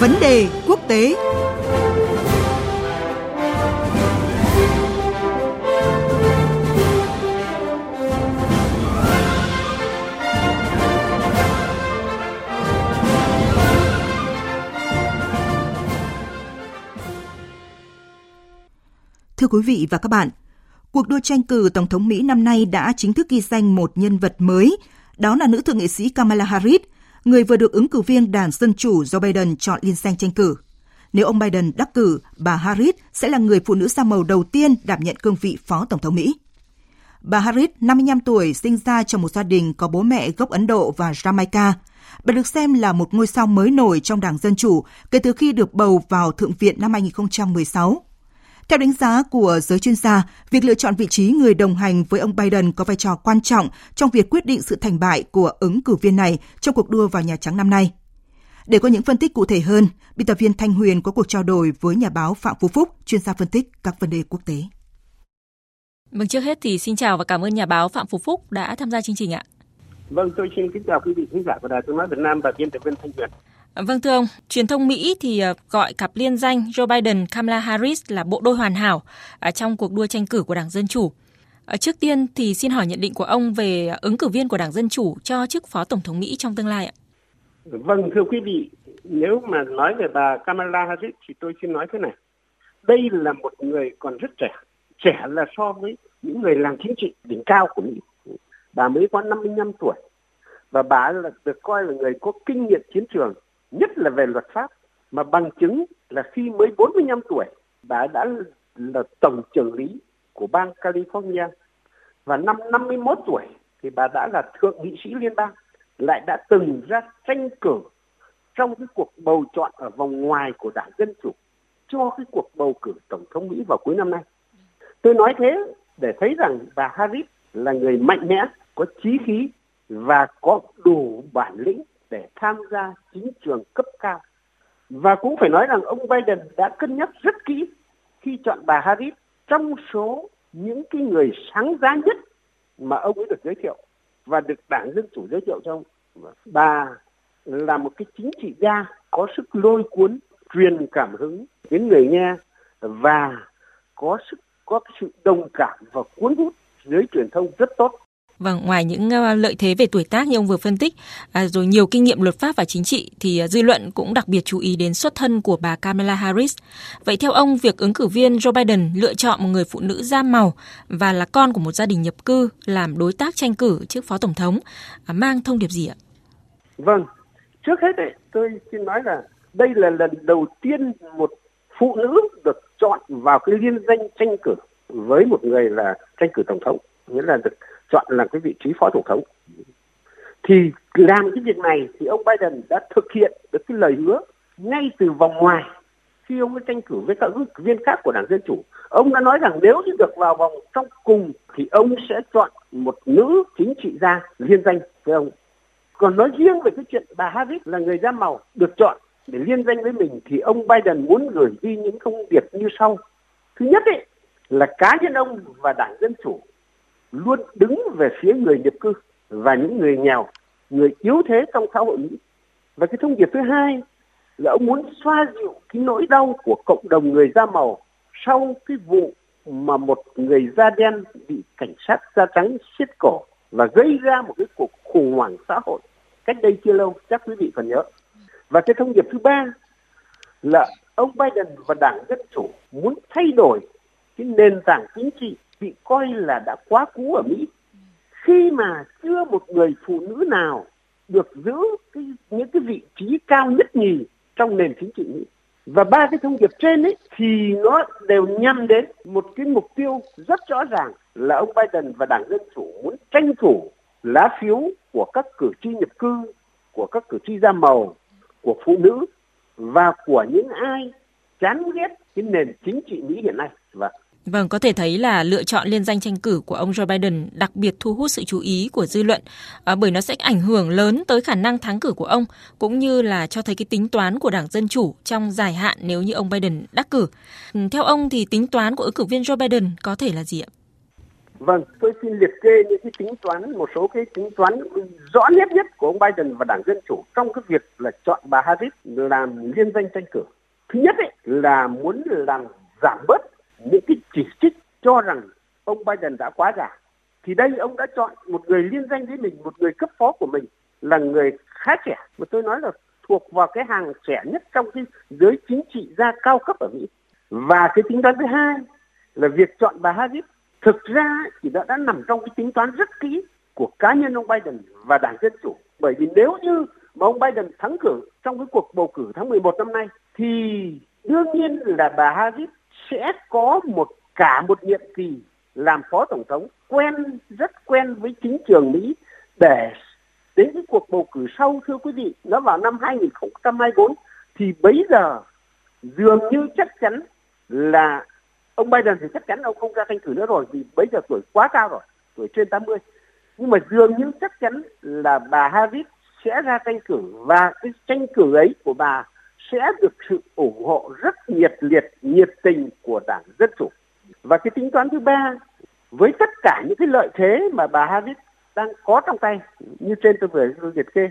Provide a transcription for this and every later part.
Vấn đề quốc tế. Thưa quý vị và các bạn, cuộc đua tranh cử Tổng thống Mỹ năm nay đã chính thức ghi danh một nhân vật mới, đó là nữ thượng nghị sĩ Kamala Harris, người vừa được ứng cử viên đảng Dân Chủ Joe Biden chọn liên danh tranh cử. Nếu ông Biden đắc cử, bà Harris sẽ là người phụ nữ da màu đầu tiên đảm nhận cương vị Phó Tổng thống Mỹ. Bà Harris, 55 tuổi, sinh ra trong một gia đình có bố mẹ gốc Ấn Độ và Jamaica. Bà được xem là một ngôi sao mới nổi trong Đảng Dân Chủ kể từ khi được bầu vào Thượng viện năm 2016. Theo đánh giá của giới chuyên gia, việc lựa chọn vị trí người đồng hành với ông Biden có vai trò quan trọng trong việc quyết định sự thành bại của ứng cử viên này trong cuộc đua vào Nhà Trắng năm nay. Để có những phân tích cụ thể hơn, biên tập viên Thanh Huyền có cuộc trao đổi với nhà báo Phạm Phú Phúc, chuyên gia phân tích các vấn đề quốc tế. Vâng, trước hết thì xin chào và cảm ơn nhà báo Phạm Phú Phúc đã tham gia chương trình ạ. Vâng, tôi xin kính chào quý vị khán giả của Đài Tiếng nói Việt Nam và biên tập viên Thanh Huyền. Vâng thưa ông, truyền thông Mỹ thì ờ, gọi cặp liên danh Joe Biden Kamala Harris là bộ đôi hoàn hảo ờ, trong cuộc đua tranh cử của Đảng Dân chủ. Ờ, trước tiên thì xin hỏi nhận định của ông về ứng cử viên của Đảng Dân chủ cho chức Phó Tổng thống Mỹ trong tương lai ạ. Vâng thưa quý vị, nếu mà nói về bà Kamala Harris thì tôi xin nói thế này. Đây là một người còn rất trẻ, trẻ là so với những người làm chính trị đỉnh cao của Mỹ. Bà mới có 55 tuổi và bà là được coi là người có kinh nghiệm chiến trường nhất là về luật pháp mà bằng chứng là khi mới 45 tuổi bà đã là tổng trưởng lý của bang California và năm 51 tuổi thì bà đã là thượng nghị sĩ liên bang lại đã từng ra tranh cử trong cái cuộc bầu chọn ở vòng ngoài của đảng Dân Chủ cho cái cuộc bầu cử tổng thống Mỹ vào cuối năm nay. Tôi nói thế để thấy rằng bà Harris là người mạnh mẽ, có chí khí và có đủ bản lĩnh để tham gia chính trường cấp cao. Và cũng phải nói rằng ông Biden đã cân nhắc rất kỹ khi chọn bà Harris trong số những cái người sáng giá nhất mà ông ấy được giới thiệu và được đảng Dân Chủ giới thiệu cho ông. Bà là một cái chính trị gia có sức lôi cuốn, truyền cảm hứng đến người nghe và có sức có sự đồng cảm và cuốn hút giới truyền thông rất tốt và ngoài những ờ, lợi thế về tuổi tác như ông vừa phân tích, à, rồi nhiều kinh nghiệm luật pháp và chính trị, thì à, dư luận cũng đặc biệt chú ý đến xuất thân của bà Kamala Harris. Vậy theo ông, việc ứng cử viên Joe Biden lựa chọn một người phụ nữ da màu và là con của một gia đình nhập cư làm đối tác tranh cử trước phó tổng thống à, mang thông điệp gì ạ? Vâng, trước hết ấy, tôi xin nói là đây là lần đầu tiên một phụ nữ được chọn vào cái liên danh tranh cử với một người là tranh cử tổng thống, nghĩa là được chọn làm cái vị trí phó tổng thống. Thì làm cái việc này thì ông Biden đã thực hiện được cái lời hứa ngay từ vòng ngoài. Khi ông ấy tranh cử với các ứng cử viên khác của đảng dân chủ, ông đã nói rằng nếu như được vào vòng trong cùng thì ông sẽ chọn một nữ chính trị gia liên danh với ông. Còn nói riêng về cái chuyện bà Harris là người da màu được chọn để liên danh với mình thì ông Biden muốn gửi đi những thông điệp như sau. Thứ nhất ấy, là cá nhân ông và đảng dân chủ luôn đứng về phía người nhập cư và những người nghèo, người yếu thế trong xã hội Mỹ. Và cái thông điệp thứ hai là ông muốn xoa dịu cái nỗi đau của cộng đồng người da màu sau cái vụ mà một người da đen bị cảnh sát da trắng siết cổ và gây ra một cái cuộc khủng hoảng xã hội cách đây chưa lâu chắc quý vị còn nhớ và cái thông điệp thứ ba là ông Biden và đảng dân chủ muốn thay đổi cái nền tảng chính trị bị coi là đã quá cũ ở Mỹ. Khi mà chưa một người phụ nữ nào được giữ cái, những cái vị trí cao nhất nhì trong nền chính trị Mỹ. Và ba cái thông điệp trên ấy thì nó đều nhằm đến một cái mục tiêu rất rõ ràng là ông Biden và đảng dân chủ muốn tranh thủ lá phiếu của các cử tri nhập cư của các cử tri da màu của phụ nữ và của những ai chán ghét cái nền chính trị Mỹ hiện nay. Và Vâng, có thể thấy là lựa chọn liên danh tranh cử của ông Joe Biden đặc biệt thu hút sự chú ý của dư luận à, bởi nó sẽ ảnh hưởng lớn tới khả năng thắng cử của ông cũng như là cho thấy cái tính toán của Đảng Dân Chủ trong dài hạn nếu như ông Biden đắc cử. Ừ, theo ông thì tính toán của ứng cử viên Joe Biden có thể là gì ạ? Vâng, tôi xin liệt kê những cái tính toán, một số cái tính toán rõ nét nhất của ông Biden và Đảng Dân Chủ trong cái việc là chọn bà Harris làm liên danh tranh cử. Thứ nhất ấy, là muốn làm giảm bớt những cái chỉ trích cho rằng ông Biden đã quá già. Thì đây ông đã chọn một người liên danh với mình, một người cấp phó của mình là người khá trẻ. Mà tôi nói là thuộc vào cái hàng trẻ nhất trong cái giới chính trị gia cao cấp ở Mỹ. Và cái tính toán thứ hai là việc chọn bà Harris thực ra thì đã, đã nằm trong cái tính toán rất kỹ của cá nhân ông Biden và đảng Dân Chủ. Bởi vì nếu như mà ông Biden thắng cử trong cái cuộc bầu cử tháng 11 năm nay thì đương nhiên là bà Harris sẽ có một cả một nhiệm kỳ làm phó tổng thống quen, rất quen với chính trường Mỹ để đến cái cuộc bầu cử sau, thưa quý vị, nó vào năm 2024 thì bấy giờ dường như chắc chắn là ông Biden thì chắc chắn ông không ra tranh cử nữa rồi, vì bấy giờ tuổi quá cao rồi, tuổi trên 80 nhưng mà dường như chắc chắn là bà Harris sẽ ra tranh cử và cái tranh cử ấy của bà sẽ được sự ủng hộ rất nhiệt liệt, nhiệt tình của đảng dân chủ và cái tính toán thứ ba, với tất cả những cái lợi thế mà bà Harris đang có trong tay, như trên tôi vừa liệt kê,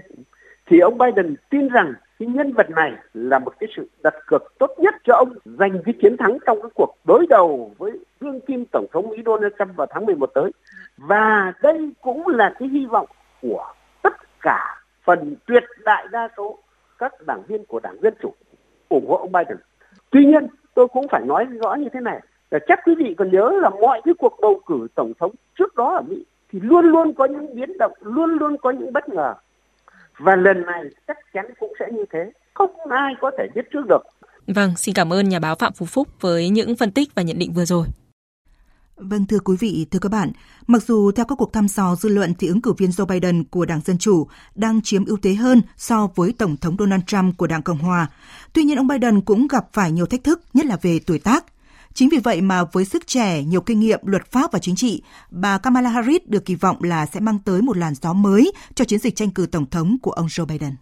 thì ông Biden tin rằng cái nhân vật này là một cái sự đặt cược tốt nhất cho ông, giành cái chiến thắng trong cái cuộc đối đầu với đương kim tổng thống Mỹ Donald Trump vào tháng 11 tới. Và đây cũng là cái hy vọng của tất cả phần tuyệt đại đa số các đảng viên của Đảng Dân Chủ ủng hộ ông Biden. Tuy nhiên, tôi cũng phải nói rõ như thế này, là chắc quý vị còn nhớ là mọi cái cuộc bầu cử tổng thống trước đó ở Mỹ thì luôn luôn có những biến động, luôn luôn có những bất ngờ. Và lần này chắc chắn cũng sẽ như thế. Không ai có thể biết trước được. Vâng, xin cảm ơn nhà báo Phạm Phú Phúc với những phân tích và nhận định vừa rồi. Vâng thưa quý vị, thưa các bạn, mặc dù theo các cuộc thăm dò dư luận thì ứng cử viên Joe Biden của Đảng Dân Chủ đang chiếm ưu thế hơn so với Tổng thống Donald Trump của Đảng Cộng Hòa. Tuy nhiên ông Biden cũng gặp phải nhiều thách thức, nhất là về tuổi tác. Chính vì vậy mà với sức trẻ, nhiều kinh nghiệm luật pháp và chính trị, bà Kamala Harris được kỳ vọng là sẽ mang tới một làn gió mới cho chiến dịch tranh cử tổng thống của ông Joe Biden.